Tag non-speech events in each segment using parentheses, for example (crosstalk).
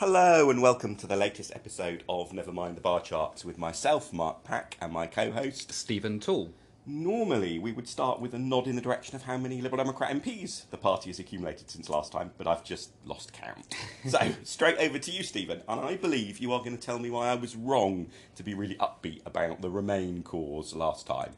Hello and welcome to the latest episode of Nevermind the Bar Charts with myself, Mark Pack, and my co-host. Stephen Tall. Normally, we would start with a nod in the direction of how many Liberal Democrat MPs the party has accumulated since last time, but I've just lost count. (laughs) so, straight over to you, Stephen, and I believe you are going to tell me why I was wrong to be really upbeat about the Remain cause last time.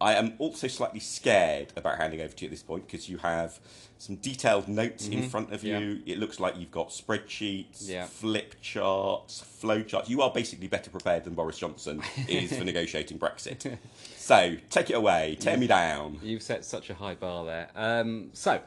I am also slightly scared about handing over to you at this point because you have some detailed notes in front of you. It looks like you've got spreadsheets, Yeah. flip charts, flow charts. You are basically better prepared than Boris Johnson is for (laughs) negotiating Brexit. (laughs) So take it away, tear me down. You've set such a high bar there. Um, so,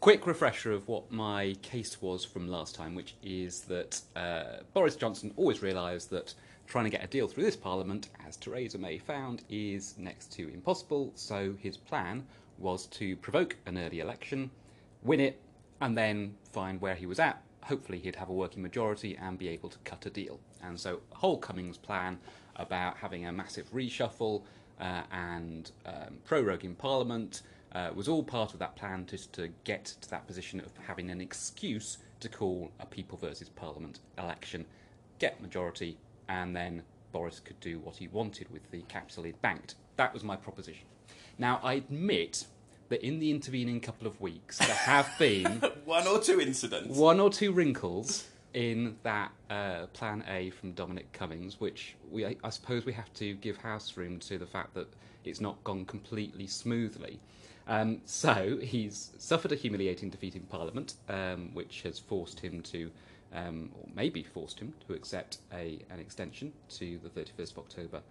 quick refresher of what my case was from last time, which is that uh, Boris Johnson always realised that trying to get a deal through this Parliament, as Theresa May found, is next to impossible. So his plan was to provoke an early election, win it, and then find where he was at. Hopefully, he'd have a working majority and be able to cut a deal. And so, whole Cummings plan about having a massive reshuffle uh, and um, prorogue in Parliament uh, was all part of that plan just to get to that position of having an excuse to call a People versus Parliament election, get majority, and then Boris could do what he wanted with the capital he'd banked. That was my proposition. Now, I admit that in the intervening couple of weeks, there have been (laughs) One or two incidents. one or two wrinkles in that uh, Plan A from Dominic Cummings, which we, I, I suppose we have to give house room to the fact that it's not gone completely smoothly. Um, so he's suffered a humiliating defeat in Parliament, um, which has forced him to, um, or maybe forced him to accept a, an extension to the 31st of October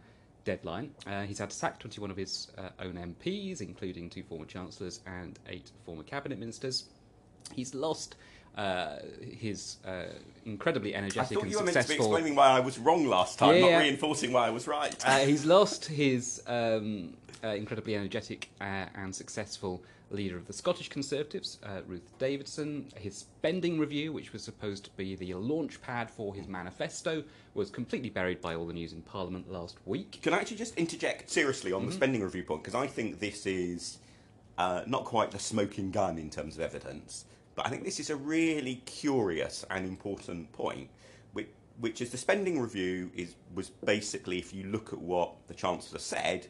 deadline. Uh, he's had to sack 21 of his uh, own MPs, including two former chancellors and eight former cabinet ministers. He's lost uh, his uh, incredibly I energetic thought and you were meant to be successful. explaining why I was wrong last time, Yeah, not yeah. reinforcing why I was right. Uh, he's lost his um, uh, incredibly energetic uh, and successful leader of the Scottish Conservatives, uh, Ruth Davidson. His spending review, which was supposed to be the launch pad for his manifesto, was completely buried by all the news in Parliament last week. Can I actually just interject seriously on the spending review point? Because I think this is uh, not quite the smoking gun in terms of evidence, but I think this is a really curious and important point, which, which is the spending review is was basically, if you look at what the Chancellor said,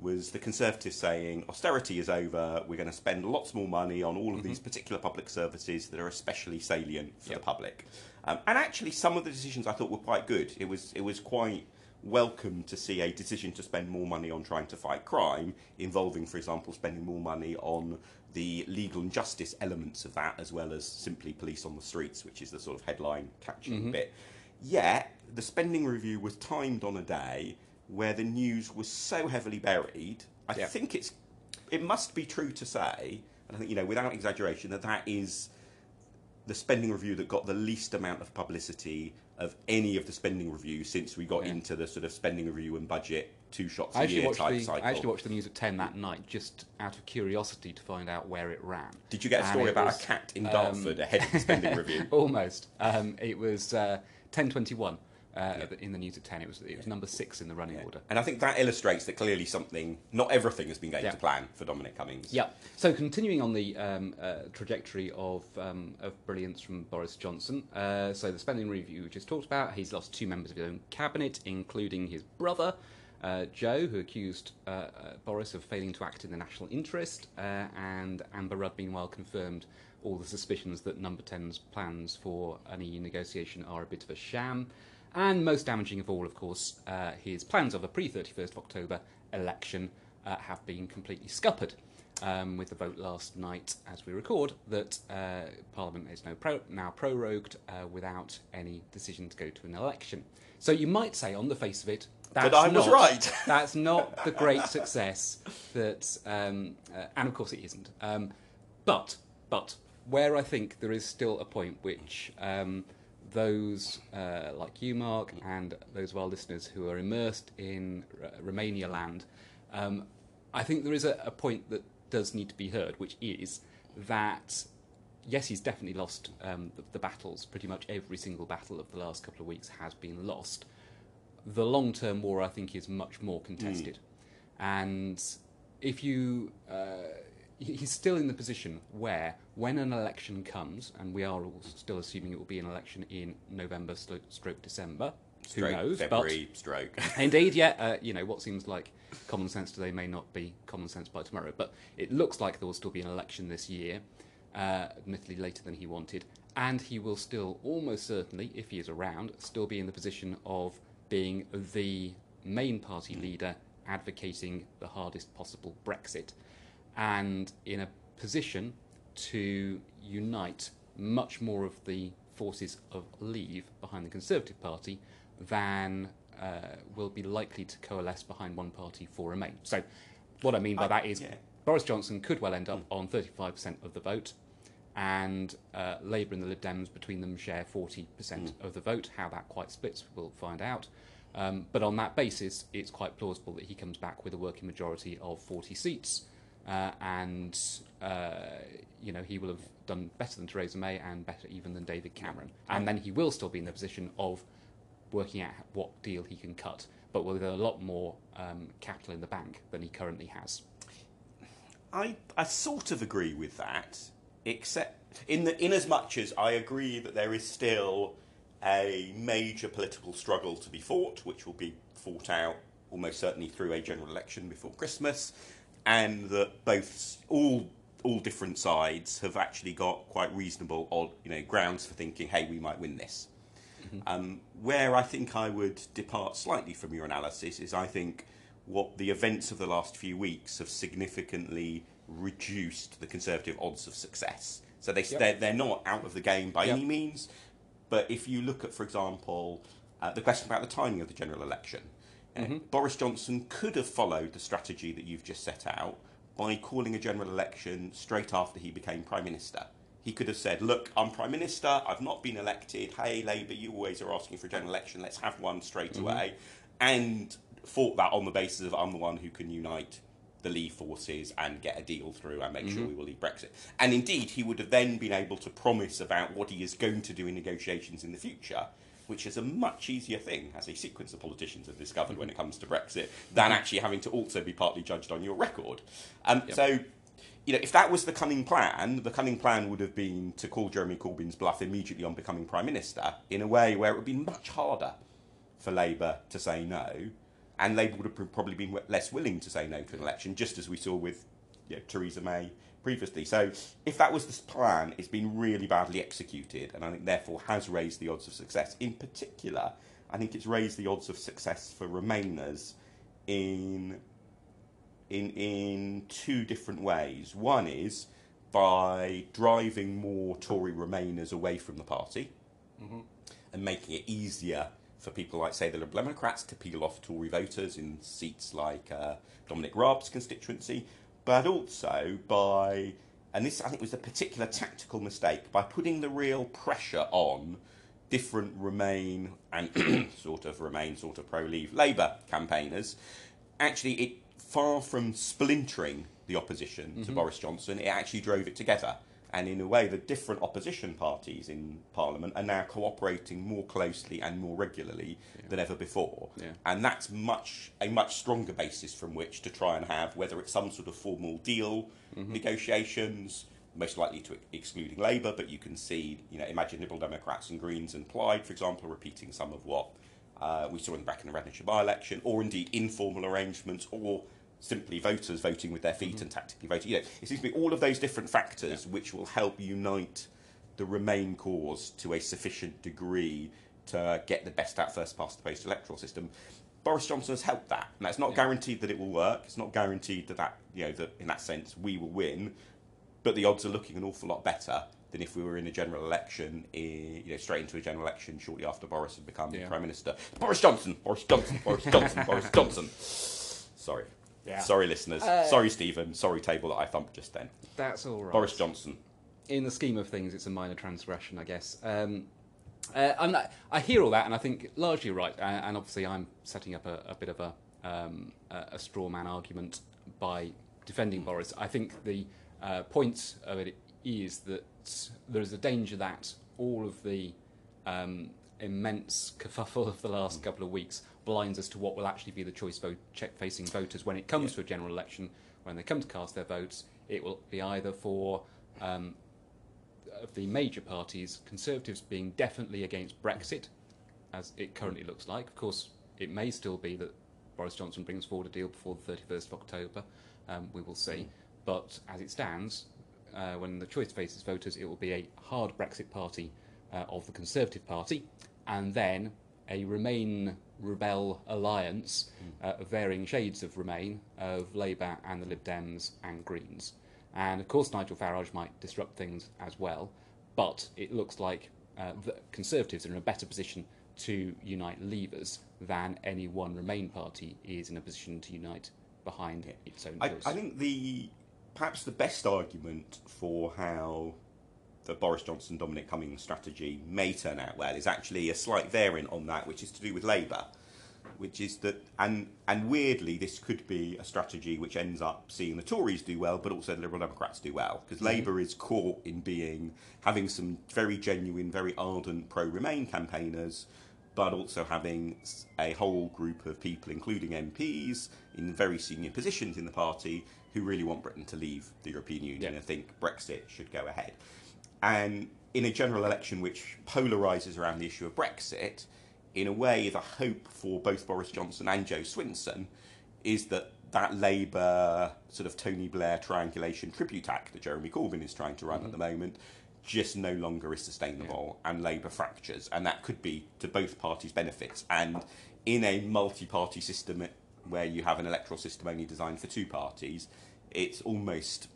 was the Conservatives saying austerity is over, we're going to spend lots more money on all of these particular public services that are especially salient for the public. Um, and actually, some of the decisions I thought were quite good. It was it was quite welcome to see a decision to spend more money on trying to fight crime, involving, for example, spending more money on the legal and justice elements of that, as well as simply police on the streets, which is the sort of headline catching mm-hmm. bit. Yet, the spending review was timed on a day where the news was so heavily buried. I think it's it must be true to say, and I think you know without exaggeration, that that is the spending review that got the least amount of publicity of any of the spending reviews since we got Yeah. into the sort of spending review and budget two shots a year type the, cycle. I actually watched the news at 10 that night just out of curiosity to find out where it ran. Did you get a story about was, a cat in um, Dartford ahead of the spending (laughs) review? Almost. Um, it was uh, 10.21 uh, in the news at 10. It was, it was number six in the running order. And I think that illustrates that clearly something, not everything has been going Yeah. to plan for Dominic Cummings. Yeah. So continuing on the um, uh, trajectory of um, of brilliance from Boris Johnson. Uh, so the spending review we just talked about. He's lost two members of his own cabinet, including his brother. Uh, Jo, who accused uh, uh, Boris of failing to act in the national interest, uh, and Amber Rudd, meanwhile, confirmed all the suspicions that Number 10's plans for an EU negotiation are a bit of a sham. And most damaging of all, of course, uh, his plans of a pre 31st of October election have been completely scuppered um, with the vote last night, as we record, that uh, Parliament is now, pro- now prorogued uh, without any decision to go to an election. So you might say, on the face of it, that's I was not- right. (laughs) that's not the great success that, um, uh, and of course it isn't. Um, but, but where I think there is still a point which um, those uh, like you, Mark, and those of our listeners who are immersed in R- Remainia land, um, I think there is a, a point that does need to be heard, which is that yes, he's definitely lost um, the, the battles. Pretty much every single battle of the last couple of weeks has been lost. The long term war, I think, is much more contested. And if you uh, he- he's still in the position where, when an election comes, and we are all still assuming it will be an election in November stroke, stroke December, who knows? February stroke. (laughs) Indeed, yeah, uh, you know what seems like common sense today may not be common sense by tomorrow. But it looks like there will still be an election this year, uh, admittedly later than he wanted, and he will still almost certainly, if he is around, still be in the position of being the main party leader advocating the hardest possible Brexit and in a position to unite much more of the forces of Leave behind the Conservative Party than uh, will be likely to coalesce behind one party for Remain. So, what I mean by I- that is yeah. Boris Johnson could well end up on 35% of the vote, and uh, Labour and the Lib Dems between them share 40% of the vote. How that quite splits, we'll find out. Um, but on that basis, it's quite plausible that he comes back with a working majority of 40 seats, uh, and uh, you know he will have done better than Theresa May and better even than David Cameron, and then he will still be in the position of working out what deal he can cut, but with a lot more um, capital in the bank than he currently has. I, I sort of agree with that, except in the in as much as I agree that there is still a major political struggle to be fought, which will be fought out almost certainly through a general election before Christmas, and that both all all different sides have actually got quite reasonable odd you know grounds for thinking, hey, we might win this. Um, where I think I would depart slightly from your analysis is I think what the events of the last few weeks have significantly reduced the Conservative odds of success. So they, Yep. they're, they're not out of the game by Yep. any means, but if you look at, for example, uh, the question about the timing of the general election, uh, Boris Johnson could have followed the strategy that you've just set out by calling a general election straight after he became Prime Minister. He could have said, Look, I'm Prime Minister, I've not been elected. Hey, Labour, you always are asking for a general election, let's have one straight away. And fought that on the basis of I'm the one who can unite the Leave forces and get a deal through and make sure we will leave Brexit. And indeed, he would have then been able to promise about what he is going to do in negotiations in the future, which is a much easier thing, as a sequence of politicians have discovered when it comes to Brexit, than actually having to also be partly judged on your record. Um, So, you know, if that was the cunning plan, the cunning plan would have been to call Jeremy Corbyn's bluff immediately on becoming Prime Minister in a way where it would be much harder for Labour to say no, and Labour would have probably been less willing to say no to an election, just as we saw with you know, Theresa May previously. So, if that was the plan, it's been really badly executed, and I think therefore has raised the odds of success. In particular, I think it's raised the odds of success for Remainers in in in two different ways. One is by driving more Tory Remainers away from the party mm-hmm. and making it easier for people like, say, the Liberal Democrats to peel off Tory voters in seats like uh, Dominic Raab's constituency, but also by, and this I think was a particular tactical mistake, by putting the real pressure on different Remain and (clears throat) sort of Remain, sort of pro Leave Labour campaigners. Actually, it far from splintering the opposition to Boris Johnson, it actually drove it together. And in a way, the different opposition parties in Parliament are now cooperating more closely and more regularly than ever before. Yeah. And that's much a much stronger basis from which to try and have whether it's some sort of formal deal, negotiations, most likely to excluding Labour, but you can see, you know, imagine Liberal Democrats and Greens and Plaid, for example, repeating some of what uh, we saw in the Brecon and Radnorshire by-election, or indeed informal arrangements, or simply voters voting with their feet mm-hmm. and tactically voting. You know, it seems to be all of those different factors which will help unite the Remain cause to a sufficient degree to get the best out first past the post electoral system. Boris Johnson has helped that. Now, it's not guaranteed that it will work. It's not guaranteed that, that you know that in that sense we will win, but the odds are looking an awful lot better than if we were in a general election, you know, straight into a general election shortly after Boris had become Yeah. prime minister. Boris Johnson, Boris Johnson, Boris Johnson, Boris (laughs) Johnson. Sorry, Yeah. sorry, listeners. sorry, Stephen. Sorry, table that I thumped just then. That's all right. Boris Johnson. in the scheme of things, it's a minor transgression, I guess. Um, uh, I'm not, I hear all that, and I think largely right. Uh, and obviously, I'm setting up a, a bit of a, um, a, a straw man argument by defending Boris. I think the uh, point of it is that there is a danger that all of the um, immense kerfuffle of the last couple of weeks blinds us to what will actually be the choice vote check facing voters when it comes to a general election. When they come to cast their votes, it will be either for um, of the major parties, Conservatives being definitely against Brexit, as it currently looks like. Of course, it may still be that Boris Johnson brings forward a deal before the 31st of October. Um, we will see. But as it stands, uh, when the choice faces voters, it will be a hard Brexit party uh, of the Conservative Party, and then a Remain Rebel alliance uh, of varying shades of Remain, of Labour and the Lib Dems and Greens. And of course, Nigel Farage might disrupt things as well, but it looks like uh, the Conservatives are in a better position to unite Leavers than any one Remain party is in a position to unite behind its own I. I think the perhaps the best argument for how the Boris Johnson Dominic Cummings strategy may turn out well is actually a slight variant on that, which is to do with Labour, which is that and and weirdly this could be a strategy which ends up seeing the Tories do well, but also the Liberal Democrats do well because mm-hmm. Labour is caught in being having some very genuine, very ardent pro-Remain campaigners. But also having a whole group of people, including MPs, in very senior positions in the party, who really want Britain to leave the European Union Yeah. and think Brexit should go ahead. And in a general election which polarises around the issue of Brexit, in a way, the hope for both Boris Johnson and Jo Swinson is that that Labour sort of Tony Blair triangulation tribute act that Jeremy Corbyn is trying to run at mm-hmm. the moment just no longer is sustainable and Labour fractures. And that could be to both parties' benefits. And in a multi party system where you have an electoral system only designed for two parties, it's almost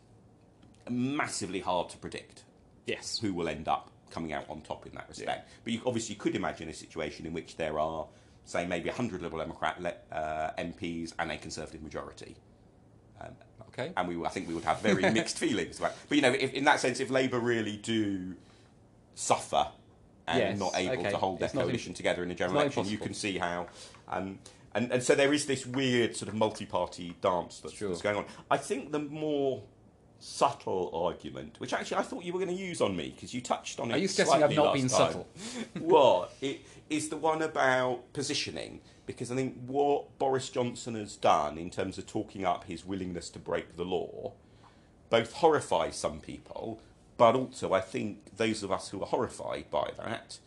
massively hard to predict yes. who will end up coming out on top in that respect. But you obviously you could imagine a situation in which there are, say, maybe 100 Liberal Democrat uh, MPs and a Conservative majority. Okay. And we, I think we would have very (laughs) mixed feelings about But, you know, if, in that sense, if Labour really do suffer and Yes, not able okay. to hold their It's coalition together in a general election, you can see how. Um, and, and so there is this weird sort of multi-party dance that's, Sure. that's going on. I think the more subtle argument, which actually I thought you were going to use on me because you touched on it. Are you suggesting I've not been time. subtle? (laughs) well, it is the one about positioning because I think what Boris Johnson has done in terms of talking up his willingness to break the law both horrifies some people, but also I think those of us who are horrified by that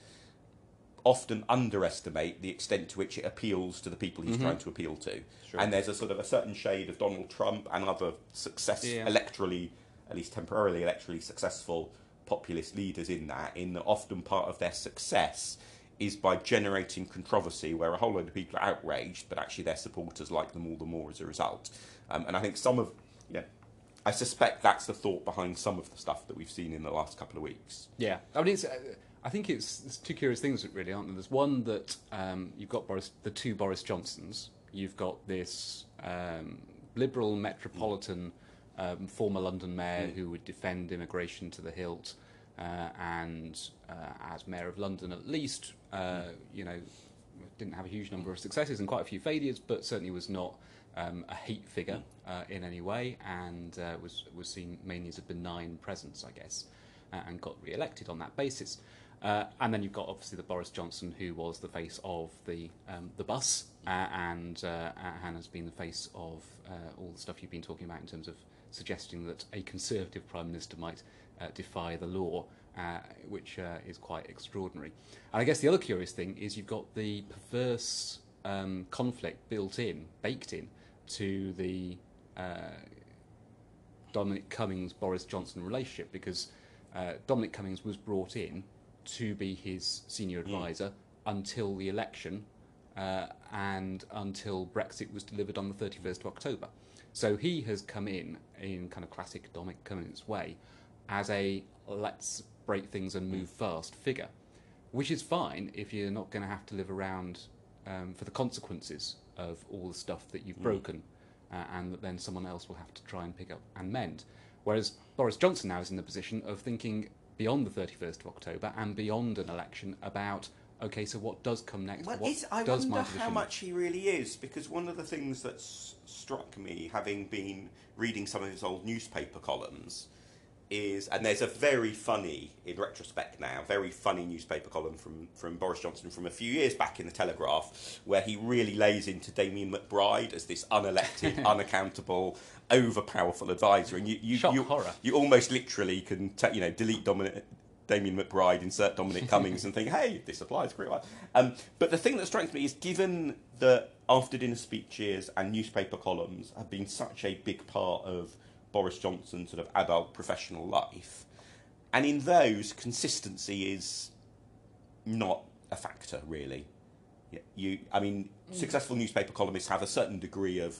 often underestimate the extent to which it appeals to the people he's trying to appeal to. Sure. And there's a sort of a certain shade of Donald Trump and other success Yeah. electorally, at least temporarily electorally successful populist leaders in that, in that often part of their success is by generating controversy where a whole load of people are outraged, but actually their supporters like them all the more as a result. Um, and I think some of, you know, I suspect that's the thought behind some of the stuff that we've seen in the last couple of weeks. Yeah, I mean, it's, uh, I think it's, it's two curious things, really, aren't there? There's one that um, you've got Boris, the two Boris Johnsons. You've got this um, liberal metropolitan um, former London mayor who would defend immigration to the hilt, uh, and uh, as mayor of London, at least, uh, you know, didn't have a huge number of successes and quite a few failures, but certainly was not um, a hate figure uh, in any way, and uh, was was seen mainly as a benign presence, I guess, uh, and got re-elected on that basis. Uh, and then you've got obviously the Boris Johnson, who was the face of the um, the bus, uh, and uh, and has been the face of uh, all the stuff you've been talking about in terms of suggesting that a Conservative Prime Minister might uh, defy the law, uh, which uh, is quite extraordinary. And I guess the other curious thing is you've got the perverse um, conflict built in, baked in, to the uh, Dominic Cummings Boris Johnson relationship because uh, Dominic Cummings was brought in to be his senior advisor until the election uh, and until Brexit was delivered on the 31st of October. So he has come in in kind of classic Dominic Cummings way as a let's break things and move fast figure, which is fine if you're not going to have to live around um, for the consequences of all the stuff that you've broken uh, and that then someone else will have to try and pick up and mend. Whereas Boris Johnson now is in the position of thinking beyond the 31st of October and beyond an election about, okay, so what does come next? Well, I wonder how much he really is, because one of the things that's struck me, having been reading some of his old newspaper columns, is, and there's a very funny, in retrospect now, very funny newspaper column from, from Boris Johnson from a few years back in the Telegraph, where he really lays into Damian McBride as this unelected, (laughs) unaccountable, overpowerful advisor, and you you Shock you, horror. you almost literally can ta- you know delete Dominic. Damian McBride, insert Dominic (laughs) Cummings, and think, hey, this applies well. Um, but the thing that strikes me is given that after dinner speeches and newspaper columns have been such a big part of Boris Johnson's sort of adult professional life, and in those, consistency is not a factor, really. You, I mean, mm. successful newspaper columnists have a certain degree of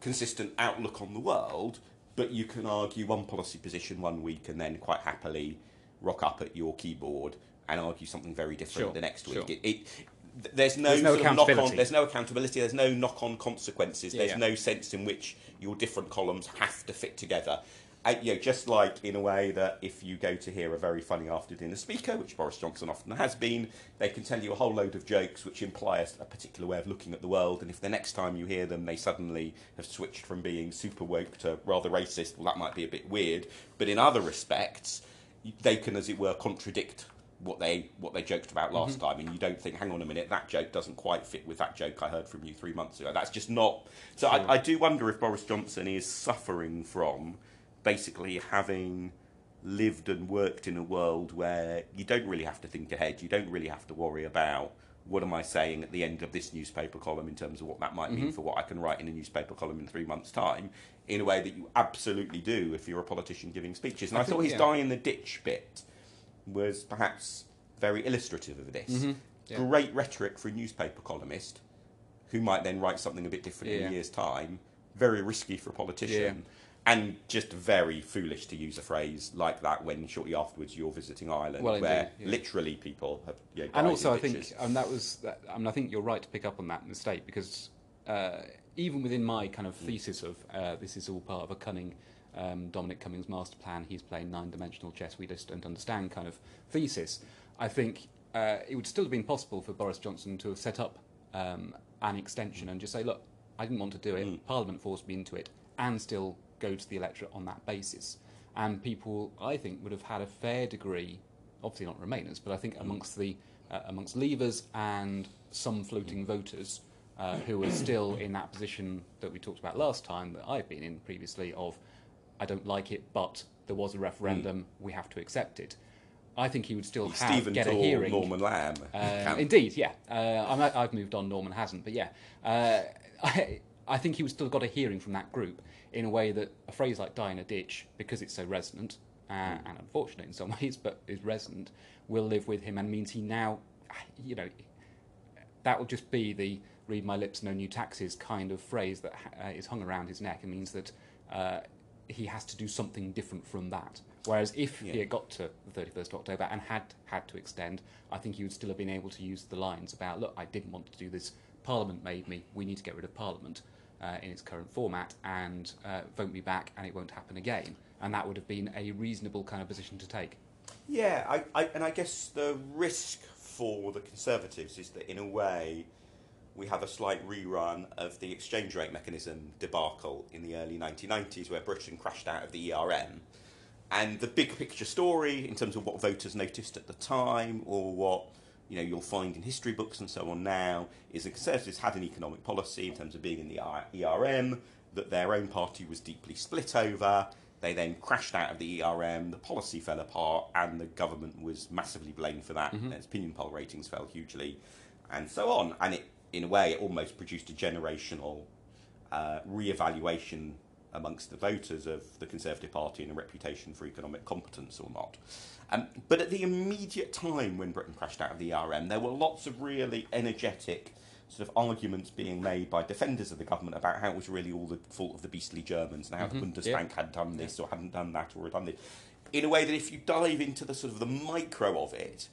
consistent outlook on the world, but you can argue one policy position one week and then quite happily rock up at your keyboard and argue something very different Sure, the next week. sure. It, it, there's no, There's no sort of knock-on. accountability. There's no accountability. There's no knock-on consequences. Yeah, there's yeah. no sense in which your different columns have to fit together. Uh, you know, just like in a way that if you go to hear a very funny after dinner speaker, which Boris Johnson often has been, they can tell you a whole load of jokes which imply a, a particular way of looking at the world. And if the next time you hear them, they suddenly have switched from being super woke to rather racist, well, that might be a bit weird. But in other respects, they can, as it were, contradict what they what they joked about last mm-hmm. time, and you don't think, hang on a minute, that joke doesn't quite fit with that joke I heard from you three months ago. That's just not. So I, I do wonder if Boris Johnson is suffering from basically having lived and worked in a world where you don't really have to think ahead, you don't really have to worry about what am I saying at the end of this newspaper column in terms of what that might mean mm-hmm. for what I can write in a newspaper column in three months' time, in a way that you absolutely do if you're a politician giving speeches. And I, I think, thought his yeah. die in the ditch bit was perhaps very illustrative of this. Mm-hmm. Yeah. Great rhetoric for a newspaper columnist who might then write something a bit different in a year's time. Very risky for a politician. And just very foolish to use a phrase like that when shortly afterwards you're visiting Ireland, Well, where indeed, yeah. literally people have. You know, and also, I think, and that was, that, I mean, I think you're right to pick up on that mistake because uh, even within my kind of thesis of uh, this is all part of a cunning um, Dominic Cummings master plan, he's playing nine-dimensional chess, we just don't understand kind of thesis. I think uh, it would still have been possible for Boris Johnson to have set up um, an extension and just say, look, I didn't want to do it, Parliament forced me into it, and still go to the electorate on that basis. And people, I think, would have had a fair degree obviously not Remainers, but I think amongst the uh, amongst Leavers and some floating voters uh, who are still in that position that we talked about last time that I've been in previously of I don't like it, but there was a referendum, we have to accept it. I think he would still have, Stephen get a hearing. Norman Lamb. Camp. indeed, yeah. Uh, I'm, I've moved on. Norman hasn't, but yeah. Uh, (laughs) I, I think he would still got a hearing from that group in a way that a phrase like "die in a ditch," because it's so resonant uh, and unfortunate in some (laughs) ways, but is resonant, will live with him and means he now, (sighs) you know, that will just be the "read my lips, no new taxes" kind of phrase that uh, is hung around his neck and means that uh, he has to do something different from that. Whereas if he had got to the 31st of October and had had to extend, I think he would still have been able to use the lines about, look, I didn't want to do this. Parliament made me. We need to get rid of Parliament uh, in its current format and uh, vote me back, and it won't happen again. And that would have been a reasonable kind of position to take. Yeah, I, I, and I guess the risk for the Conservatives is that, in a way, we have a slight rerun of the exchange rate mechanism debacle in the early 1990s, where Britain crashed out of the ERM. And the big picture story, in terms of what voters noticed at the time, or what you know you'll find in history books and so on now, is the Conservatives had an economic policy in terms of being in the ERM that their own party was deeply split over. They then crashed out of the ERM, the policy fell apart, and the government was massively blamed for that. Their opinion poll ratings fell hugely, and so on. And it, in a way, it almost produced a generational uh, re-evaluation amongst the voters of the Conservative Party and a reputation for economic competence or not. Um, but at the immediate time when Britain crashed out of the ERM, there were lots of really energetic sort of arguments being made by defenders of the government about how it was really all the fault of the beastly Germans and how the Bundesbank had done this or hadn't done that or had done this. In a way that if you dive into the sort of the micro of it,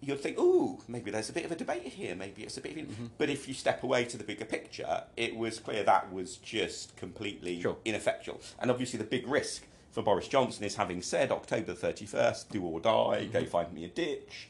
you'd think, ooh, maybe there's a bit of a debate here, maybe it's a bit of. Mm-hmm. But if you step away to the bigger picture, it was clear that was just completely Sure. ineffectual. And obviously, the big risk for Boris Johnson is having said October 31st, do or die, Mm-hmm. go find me a ditch.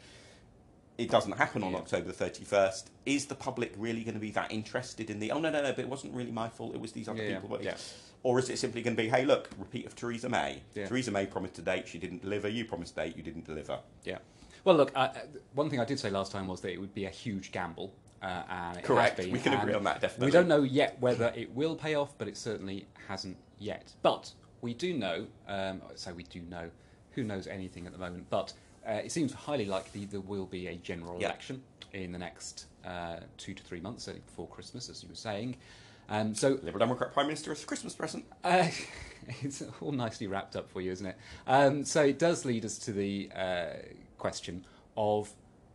it doesn't happen on Yeah. October 31st, is the public really going to be that interested in the, oh, no, no, no, but it wasn't really my fault, it was these other Yeah, people. Yeah. Or is it simply going to be, hey, look, repeat of Theresa May? Theresa May promised a date, she didn't deliver, you promised a date, you didn't deliver. Yeah. Well, look, uh, one thing I did say last time was that it would be a huge gamble. Uh, and it Correct. has been, We can agree on that, definitely. We don't know yet whether it will pay off, but it certainly hasn't yet. But we do know, um, so we do know, who knows anything at the moment, but uh, it seems highly likely there will be a general Yeah. election in the next uh, two to three months, certainly before Christmas, as you were saying. Um, so Liberal Democrat Prime Minister as a Christmas present. uh, (laughs) it's all nicely wrapped up for you, isn't it? Um, so it does lead us to the uh, question of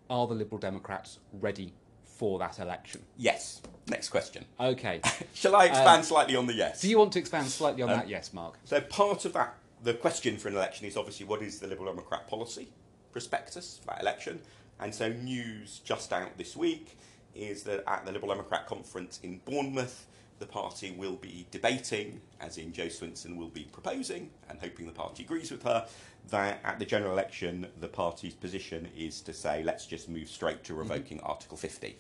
are the Liberal Democrats ready for that election? Yes. Next question. Okay. (laughs) Shall I expand slightly on the yes? Do you want to expand slightly on Um, that? Yes, Mark. So part of that, the question for an election is obviously what is the Liberal Democrat policy prospectus for that election? And so news just out this week is that at the Liberal Democrat conference in Bournemouth, the party will be debating, as in Jo Swinson will be proposing, and hoping the party agrees with her, that at the general election, the party's position is to say, let's just move straight to revoking Article 50.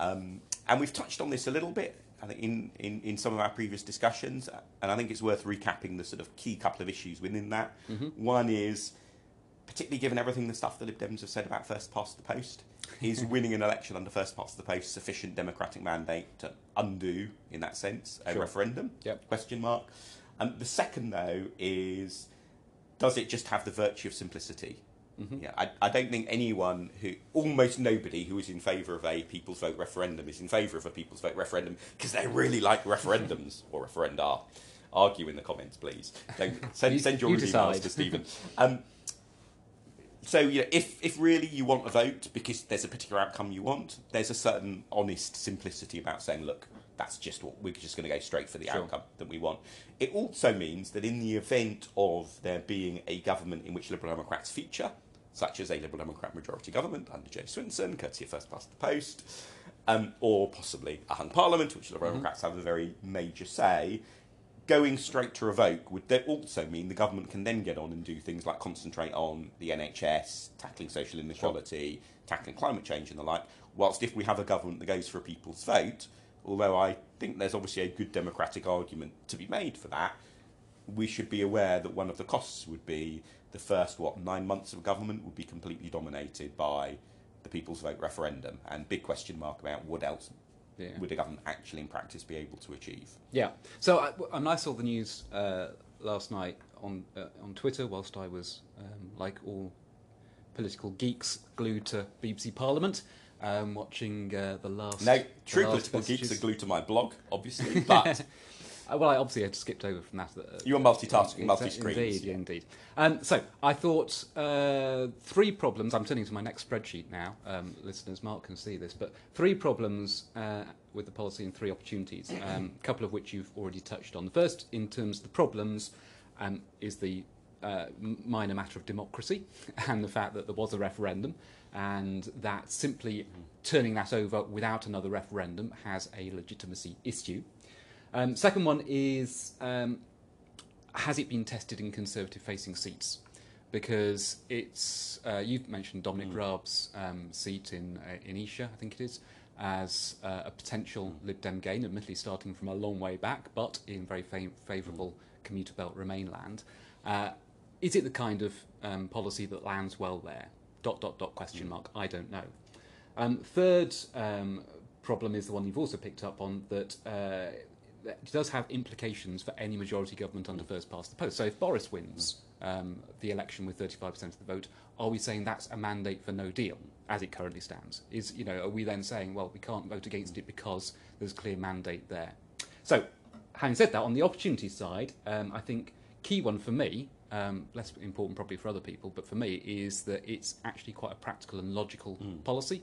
Um, and we've touched on this a little bit, I think, in, in, in some of our previous discussions, and I think it's worth recapping the sort of key couple of issues within that. One is, particularly given everything the stuff the Lib Dems have said about first past the post, is (laughs) winning an election under first past the post sufficient democratic mandate to undo, in that sense, a Sure. referendum? Yep. Question mark. Um, the second, though, is does it just have the virtue of simplicity? Yeah, I, I don't think anyone who, almost nobody who is in favour of a people's vote referendum is in favour of a people's vote referendum because they really like referendums (laughs) or referenda. Argue in the comments, please. Don't (laughs) send, You- send your you emails to Stephen. Um, so you know, if if really you want a vote because there's a particular outcome you want, there's a certain honest simplicity about saying, look, that's just what we're just going to go straight for the Sure. outcome that we want. It also means that in the event of there being a government in which Liberal Democrats feature, such as a Liberal Democrat majority government under Jo Swinson, courtesy of First Past the Post, um, or possibly a hung parliament, which Liberal Democrats have a very major say, going straight to revoke would also mean the government can then get on and do things like concentrate on the NHS, tackling social inequality, tackling climate change and the like. Whilst if we have a government that goes for a people's vote, although I think there's obviously a good democratic argument to be made for that, we should be aware that one of the costs would be the first what nine months of government would be completely dominated by the people's vote referendum, and big question mark about what else Yeah. would a government actually in practice be able to achieve. Yeah. So I, mean, I saw the news uh, last night on uh, on Twitter whilst I was, um, like all political geeks, glued to BBC Parliament, um, watching uh, the last. No, true political geeks are glued to my blog, obviously, (laughs) but Uh, well, I obviously had skipped over from that. Uh, you are multitasking, multi-screens. Indeed, yeah, indeed. Um, so I thought uh, three problems. I'm turning to my next spreadsheet now. Um, listeners, Mark can see this, but three problems uh, with the policy and three opportunities. Um, a couple of which you've already touched on. The first, in terms of the problems, um, is the uh, minor matter of democracy (laughs) and the fact that there was a referendum and that simply turning that over without another referendum has a legitimacy issue. Um, second one is um, has it been tested in conservative facing seats? Because it's, uh, you've mentioned Dominic Raab's um, seat in, uh, in Esher, I think it is, as uh, a potential Lib Dem gain, admittedly starting from a long way back, but in very fa- favourable commuter belt Remain land. Uh, is it the kind of um, policy that lands well there? Dot, dot, dot, question mark. I don't know. Um, third um, problem is the one you've also picked up on that uh, that does have implications for any majority government under first past the post. So if Boris wins um, the election with 35% of the vote, are we saying that's a mandate for no deal as it currently stands? Is you know are we then saying well we can't vote against it because there's a clear mandate there? So having said that, on the opportunity side, um, I think key one for me, um, less important probably for other people, but for me is that it's actually quite a practical and logical policy.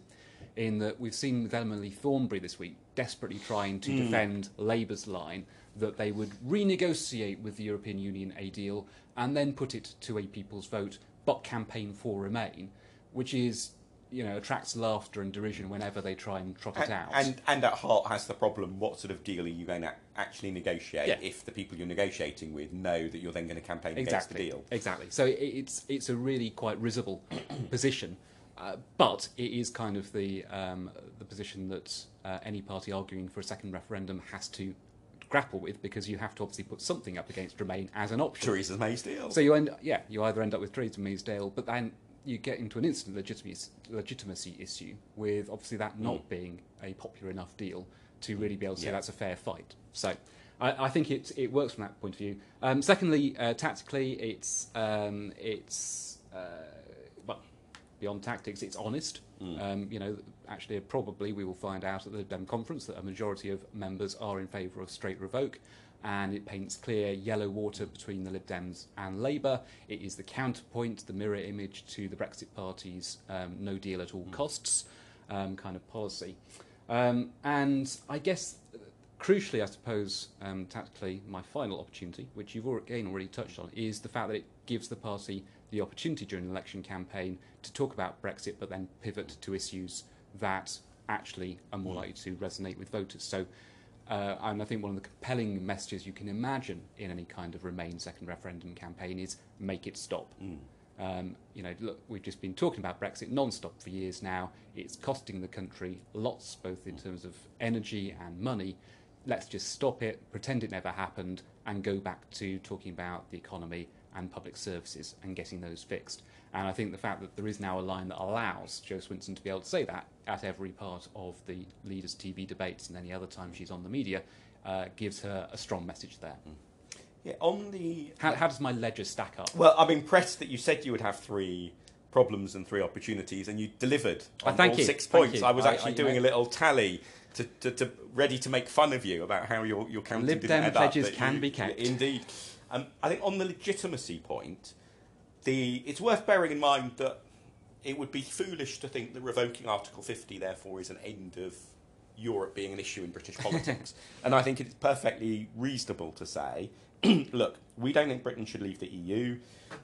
In that we've seen with Emily Thornberry this week desperately trying to hmm. defend Labour's line that they would renegotiate with the European Union a deal and then put it to a people's vote, but campaign for Remain, which is you know attracts laughter and derision whenever they try and trot it out. and and at heart has the problem: what sort of deal are you going to actually negotiate Yeah. if the people you're negotiating with know that you're then going to campaign against the deal? Exactly. So it's it's a really quite risible (clears throat) position, Uh, but it is kind of the um, the position that uh, any party arguing for a second referendum has to grapple with because you have to obviously put something up against Remain as an option. Theresa May's deal. So you end, yeah, you either end up with Theresa May's deal, but then you get into an instant legitimacy, legitimacy issue with obviously that not Mm. being a popular enough deal to really be able to say that's a fair fight. So I, I think it it works from that point of view. Um, secondly, uh, tactically, it's um, it's uh, beyond tactics, it's honest. Um, you know, actually, probably we will find out at the Dem conference that a majority of members are in favour of straight revoke, and it paints clear yellow water between the Lib Dems and Labour. It is the counterpoint, the mirror image to the Brexit Party's um, no deal at all costs um, kind of policy. Um, and I guess, crucially, I suppose, um, tactically, my final opportunity, which you've again already touched on, is the fact that it gives the party the opportunity during the election campaign to talk about Brexit, but then pivot to issues that actually are more likely to resonate with voters. So, uh, and I think one of the compelling messages you can imagine in any kind of Remain second referendum campaign is make it stop. Um, you know, look, we've just been talking about Brexit non-stop for years now. It's costing the country lots, both in terms of energy and money. Let's just stop it, pretend it never happened, and go back to talking about the economy and public services and getting those fixed. And I think the fact that there is now a line that allows Jo Swinson to be able to say that at every part of the leaders' TV debates and any other time she's on the media uh, gives her a strong message there. yeah, on the How, how does my ledger stack up? Well, I'm impressed that you said you would have three problems and three opportunities, and you delivered Oh, on thank all you, six thank points. you. I was I- actually I- doing you a little tally to, to, to ready to make fun of you about how your your counting Lib didn't Dem add up, pledges but can you- be kept. Indeed, um, I think on the legitimacy point, the it's worth bearing in mind that it would be foolish to think that revoking Article 50 therefore is an end of Europe being an issue in British politics. (laughs) and I think it's perfectly reasonable to say, (clears throat) look, we don't think Britain should leave the EU.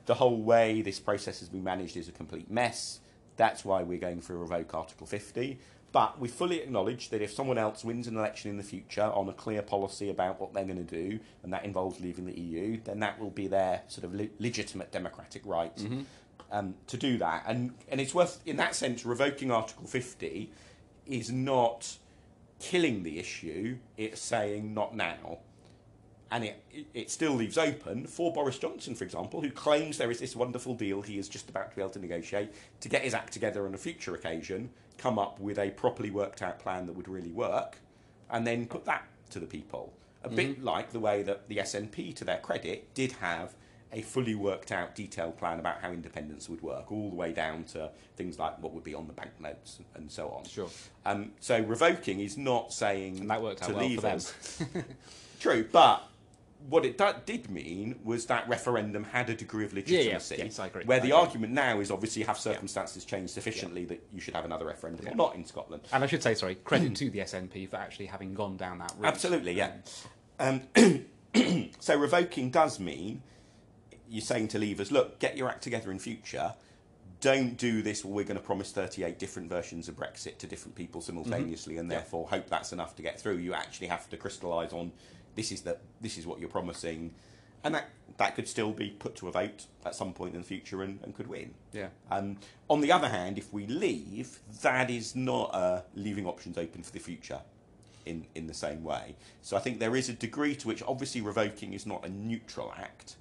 The whole way this process has been managed is a complete mess. That's why we're going for a revoke Article 50. But we fully acknowledge that if someone else wins an election in the future on a clear policy about what they're going to do, and that involves leaving the EU, then that will be their sort of le- legitimate democratic right um, to do that. And, and it's worth, in that sense, revoking Article 50 is not killing the issue, it's saying not now. And it, it, still leaves open for Boris Johnson, for example, who claims there is this wonderful deal he is just about to be able to negotiate to get his act together on a future occasion, come up with a properly worked out plan that would really work, and then put that to the people. A bit like the way that the SNP, to their credit, did have a fully worked out detailed plan about how independence would work, all the way down to things like what would be on the banknotes and so on. Sure. Um, so revoking is not saying And that worked out to well leave for them. us. (laughs) True, but what it do- did mean was that referendum had a degree of Yeah, yeah. legitimacy. Yes, I agree. Where I the agree. argument now is obviously have circumstances changed sufficiently that you should have another referendum or not in Scotland. And I should say, sorry, credit (clears throat) to the SNP for actually having gone down that route. Absolutely, yeah. Um, (clears throat) so revoking does mean you're saying to leavers, look, get your act together in future. Don't do this. Well, we're going to promise 38 different versions of Brexit to different people simultaneously, and therefore hope that's enough to get through. You actually have to crystallise on this is the this is what you're promising, and that that could still be put to a vote at some point in the future and, and could win. Yeah. Um, on the other hand, if we leave, that is not uh, leaving options open for the future in, in the same way. So I think there is a degree to which, obviously, revoking is not a neutral act,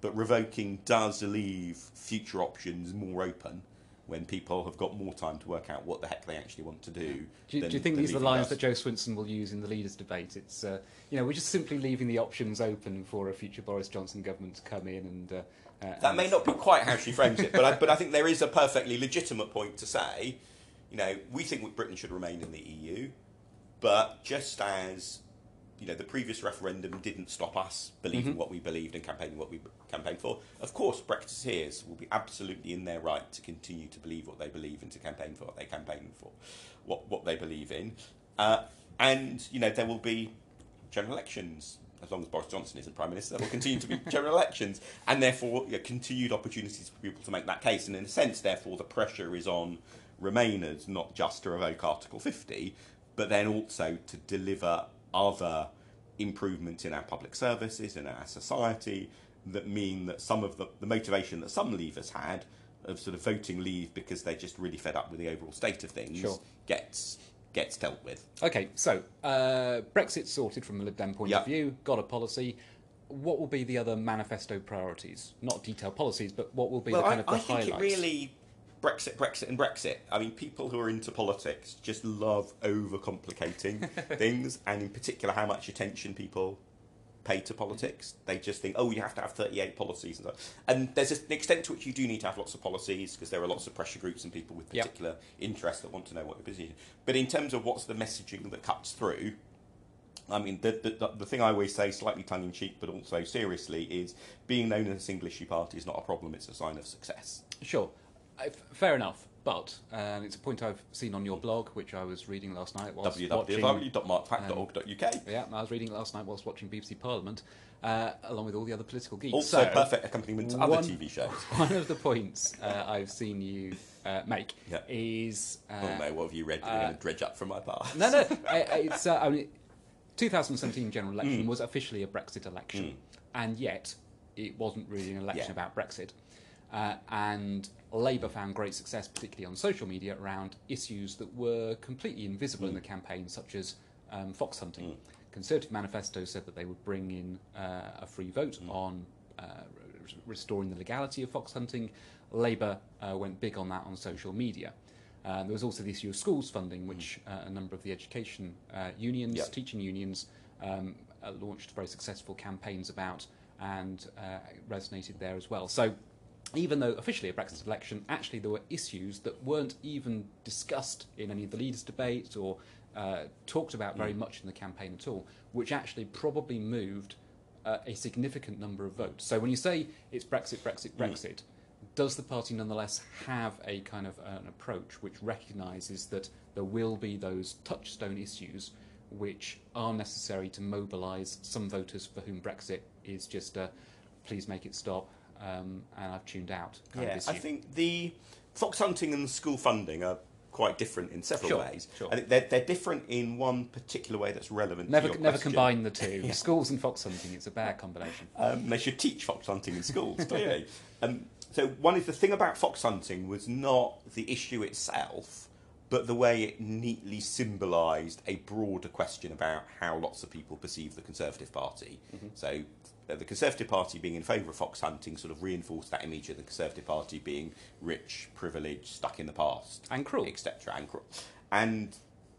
but revoking does leave future options more open when people have got more time to work out what the heck they actually want to do. Do you, than- do you think these are the lines does. that Jo Swinson will use in the leaders' debate? It's, uh, you know, we're just simply leaving the options open for a future Boris Johnson government to come in and. Uh, uh, That and- may not be quite how she frames it, but I, but I think (laughs) there is a perfectly legitimate point to say, you know, we think Britain should remain in the EU, but just as you know, the previous referendum didn't stop us believing what we believed and campaigning what we campaigned for. Of course, Brexiteers will be absolutely in their right to continue to believe what they believe and to campaign for what they campaign for, what what they believe in, uh, and you know there will be general elections. As long as Boris Johnson isn't Prime Minister, there will continue to be (laughs) general elections, and therefore you know, continued opportunities for people to make that case. And in a sense, therefore, the pressure is on Remainers not just to revoke Article 50, but then also to deliver other improvements in our public services, in our society, that mean that some of the, the motivation that some leavers had of sort of voting leave because they're just really fed up with the overall state of things Sure. gets gets dealt with. Okay, so uh, Brexit sorted from a Lib Dem point Yeah. of view, got a policy. What will be the other manifesto priorities? Not detailed policies, but what will be well, the kind I, of the I think highlights? it really Brexit, Brexit, and Brexit. I mean, people who are into politics just love overcomplicating (laughs) things, and in particular, how much attention people pay to politics. They just think, oh, you have to have 38 policies. And, stuff. and there's an extent to which you do need to have lots of policies because there are lots of pressure groups and people with Yep. particular interests that want to know what your position is. But in terms of what's the messaging that cuts through, I mean, the, the, the- the thing I always say, slightly tongue in cheek, but also seriously, is being known as a single issue party is not a problem, it's a sign of success. Sure, Uh, f- fair enough. But and it's a point I've seen on your blog, which I was reading last night. Whilst watching, www.markpack.org.uk. yeah, I was reading last night whilst watching BBC Parliament, uh, along with all the other political geeks. Also, So, perfect accompaniment to other TV shows. (laughs) One of the points uh, I've seen you uh, make Yeah. is uh, oh no, what have you read? You're uh, going to dredge up from my past. No, no. uh, it's. Uh, I mean, 2017 general Mm. election was officially a Brexit election, and yet it wasn't really an election Yeah. about Brexit. Uh, and Labour found great success, particularly on social media, around issues that were completely invisible Mm. in the campaign, such as um, fox hunting. Conservative manifesto said that they would bring in uh, a free vote Mm. on uh, re- restoring the legality of fox hunting. Labour uh, went big on that on social media. Uh, there was also the issue of schools funding, which uh, a number of the education uh, unions, Yep. teaching unions, um, uh, launched very successful campaigns about and uh, resonated there as well. So, even though officially a Brexit election, actually there were issues that weren't even discussed in any of the leaders' debates or uh, talked about very much in the campaign at all, which actually probably moved uh, a significant number of votes. So, when you say it's Brexit, Brexit, Brexit, does the party nonetheless have a kind of an approach which recognises that there will be those touchstone issues which are necessary to mobilise some voters for whom Brexit is just a please make it stop um, and I've tuned out kind Yeah? I think the fox hunting and school funding are quite different in several Sure, ways. sure. I think they're, they're different in one particular way that's relevant. never to your never question. combine the two. (laughs) Schools and fox hunting, it's a bad combination. Um, they should teach fox hunting in schools, clearly. Um, so one is the thing about fox hunting was not the issue itself, but the way it neatly symbolised a broader question about how lots of people perceive the Conservative Party. So uh, Uh, the Conservative Party being in favour of fox hunting sort of reinforced that image of the Conservative Party being rich, privileged, stuck in the past, And cruel. etc. And cruel. And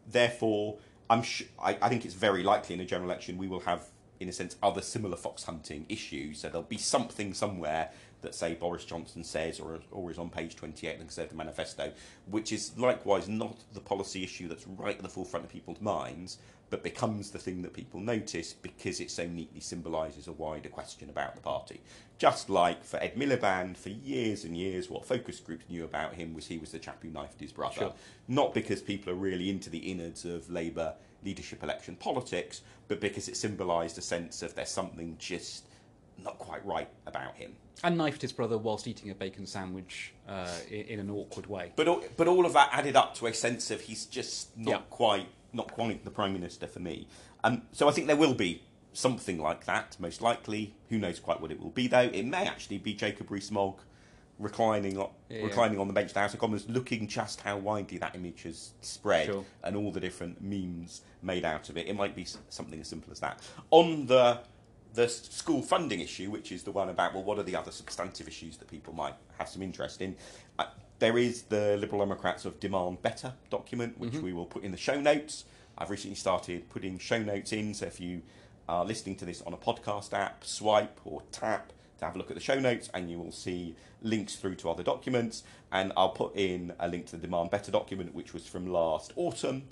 therefore, I'm sh- I, I think it's very likely in a general election we will have, in a sense, other similar fox hunting issues. So there'll be something somewhere that, say, Boris Johnson says or, or is on page 28 of the Conservative Manifesto, which is likewise not the policy issue that's right at the forefront of people's minds, but becomes the thing that people notice because it so neatly symbolises a wider question about the party. Just like for Ed Miliband, for years and years, what focus groups knew about him was he was the chap who knifed his brother. Sure. Not because people are really into the innards of Labour leadership election politics, but because it symbolised a sense of there's something just not quite right about him. And knifed his brother whilst eating a bacon sandwich uh, in, in an awkward way. But all, but all of that added up to a sense of he's just not Yeah. quite not quite the prime minister for me. Um, so I think there will be something like that, most likely. Who knows quite what it will be though? It may actually be Jacob Rees-Mogg reclining on, Yeah. reclining on the bench of the House of Commons, looking just how widely that image has spread Sure. and all the different memes made out of it. It might be something as simple as that. On the the school funding issue, which is the one about well, what are the other substantive issues that people might have some interest in? Uh, there is the Liberal Democrats of Demand Better document, which mm-hmm. we will put in the show notes. I've recently started putting show notes in, so if you are listening to this on a podcast app, swipe or tap to have a look at the show notes, and you will see links through to other documents. And I'll put in a link to the Demand Better document, which was from last autumn.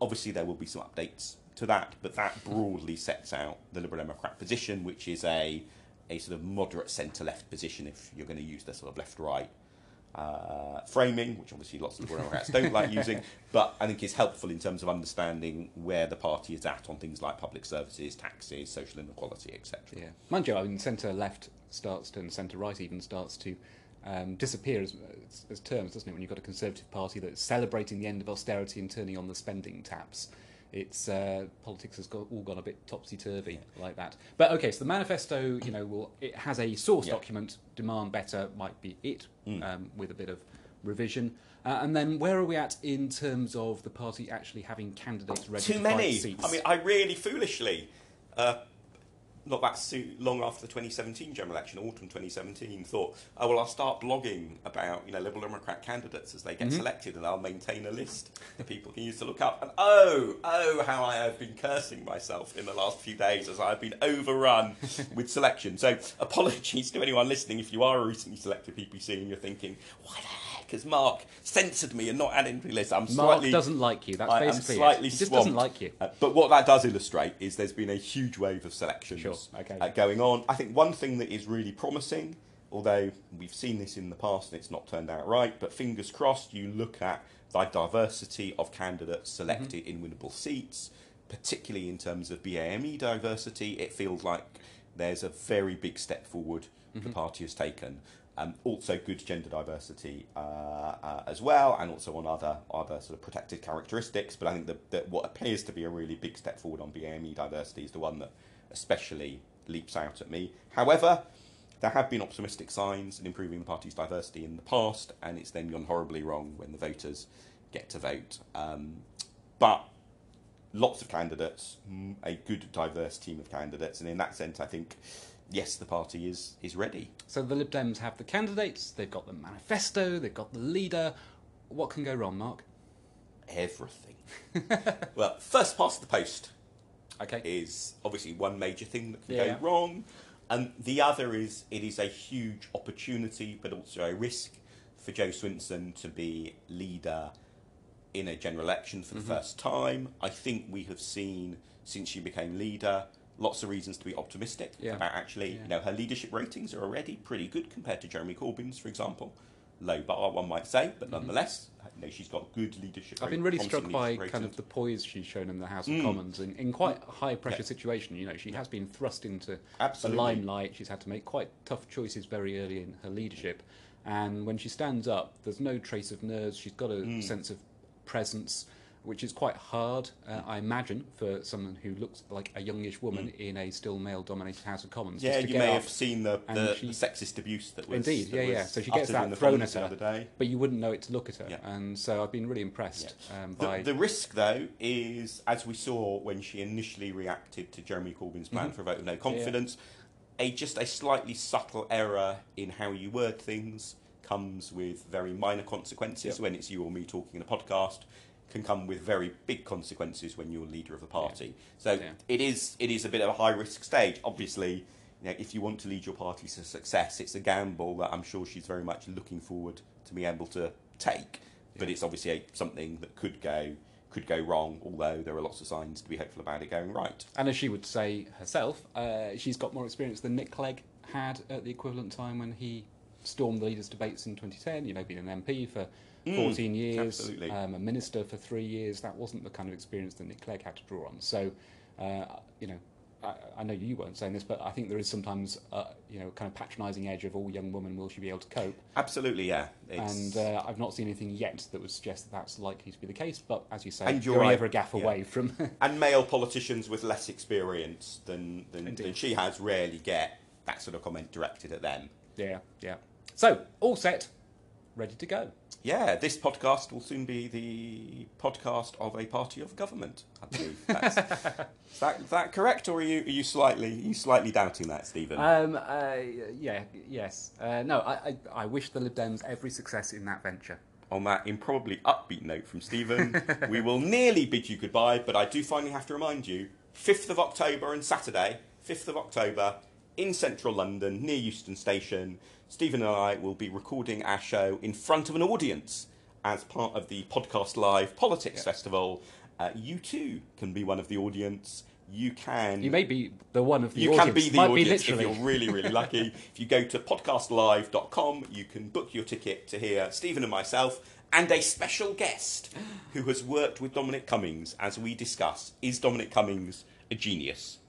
Obviously, there will be some updates to that, but that broadly sets out the Liberal Democrat position, which is a a sort of moderate centre left position if you're going to use the sort of left right uh, framing, which obviously lots of Liberal Democrats don't like using, (laughs) but I think is helpful in terms of understanding where the party is at on things like public services, taxes, social inequality, etc. Yeah, mind you, I mean, centre left starts to, and centre right even starts to um, disappear as, as, as terms, doesn't it? When you've got a Conservative Party that's celebrating the end of austerity and turning on the spending taps, it's uh, politics has got, all gone a bit topsy turvy like that. But okay, so the manifesto, you know, will it has a source Yeah. document. Demand better might be it Mm. um, with a bit of revision. Uh, and then where are we at in terms of the party actually having candidates ready Too to many. I mean, I really foolishly, uh, not that so long after the 2017 general election, autumn 2017, thought, oh well, I'll start blogging about you know Liberal Democrat candidates as they get Mhm. selected, and I'll maintain a list that people can use to look up. And oh, oh, how I have been cursing myself in the last few days as I have been overrun (laughs) with selection. So apologies to anyone listening if you are a recently selected PPC and you're thinking, why the has Mark censored me and not added to the list? I'm Mark slightly doesn't like you. That's I am slightly it. He just swamped. doesn't like you. Uh, but what that does illustrate is there's been a huge wave of selections Sure, okay. uh, going on. I think one thing that is really promising, although we've seen this in the past and it's not turned out right, but fingers crossed, you look at the diversity of candidates selected in winnable seats, particularly in terms of BAME diversity. It feels like there's a very big step forward the party has taken. Um, also, good gender diversity uh, uh, as well, and also on other other sort of protected characteristics. But I think that, what appears to be a really big step forward on BAME diversity is the one that especially leaps out at me. However, there have been optimistic signs in improving the party's diversity in the past, and it's then gone horribly wrong when the voters get to vote. Um, but lots of candidates, a good diverse team of candidates, and in that sense, I think yes, the party is is ready. So the Lib Dems have the candidates, they've got the manifesto, they've got the leader. What can go wrong, Mark? Everything. (laughs) well, first past the post Okay. is obviously one major thing that can Yeah. go wrong, and the other is it is a huge opportunity, but also a risk for Jo Swinson to be leader in a general election for the Mhm. first time. I think we have seen since she became leader lots of reasons to be optimistic Yeah. about actually, Yeah. you know, her leadership ratings are already pretty good compared to Jeremy Corbyn's, for example. Low bar, one might say, but nonetheless, you know, she's got good leadership. Mm-hmm. I've been really struck by kind of the poise she's shown in the House of Mm. Commons in, in quite a high pressure Yeah. situation. You know, she has been thrust into Absolutely. the limelight. She's had to make quite tough choices very early in her leadership. And when she stands up, there's no trace of nerves. She's got a Mm. sense of presence, which is quite hard, uh, I imagine, for someone who looks like a youngish woman in a still male dominated House of Commons. Mm. Yeah, you may have seen the, the, she- the sexist abuse that was Indeed, that yeah, yeah. So she gets that thrown at her. the other day. But you wouldn't know it to look at her. Yeah. And so I've been really impressed um, by. the risk, though, is as we saw when she initially reacted to Jeremy Corbyn's plan Mhm. for a vote of no confidence, a just a slightly subtle error in how you word things comes with very minor consequences Yep. when it's you or me talking in a podcast. Can come with very big consequences when you're leader of the party. So Yeah. it is it is a bit of a high risk stage. Obviously, you know, if you want to lead your party to success, it's a gamble that I'm sure she's very much looking forward to be able to take. But it's obviously a, something that could go could go wrong. Although there are lots of signs to be hopeful about it going right. And as she would say herself, uh, she's got more experience than Nick Clegg had at the equivalent time when he stormed the leaders' debates in 2010. You know, being an MP for Mm, 14 years, um, a minister for three years. That wasn't the kind of experience that Nick Clegg had to draw on. So, uh, you know, I, I know you weren't saying this, but I think there is sometimes, uh, you know, kind of patronising edge of, all young women will she be able to cope? Absolutely, yeah. It's, And uh, I've not seen anything yet that would suggest that that's likely to be the case. But as you say, And you're you're right, ever a gaffe yeah. away from. (laughs) and male politicians with less experience than than, than she has rarely get that sort of comment directed at them. yeah, yeah. So all set, ready to go. Yeah, this podcast will soon be the podcast of a party of government. I believe. (laughs) That's, is that is that correct, or are you are you slightly are you slightly doubting that, Stephen? Um, uh, yeah, yes. Uh, no, I, I, I wish the Lib Dems every success in that venture. On that improbably upbeat note from Stephen, we will nearly bid you goodbye, but I do finally have to remind you: fifth of October and Saturday, fifth of October, in central London, near Euston Station. Stephen and I will be recording our show in front of an audience as part of the Podcast Live Politics Yeah. Festival. Uh, you too can be one of the audience. You can You may be the one of the you audience. can be the Might audience be if you're really, really lucky. (laughs) if you go to podcastlive.com, you can book your ticket to hear Stephen and myself and a special guest who has worked with Dominic Cummings as we discuss is Dominic Cummings a genius?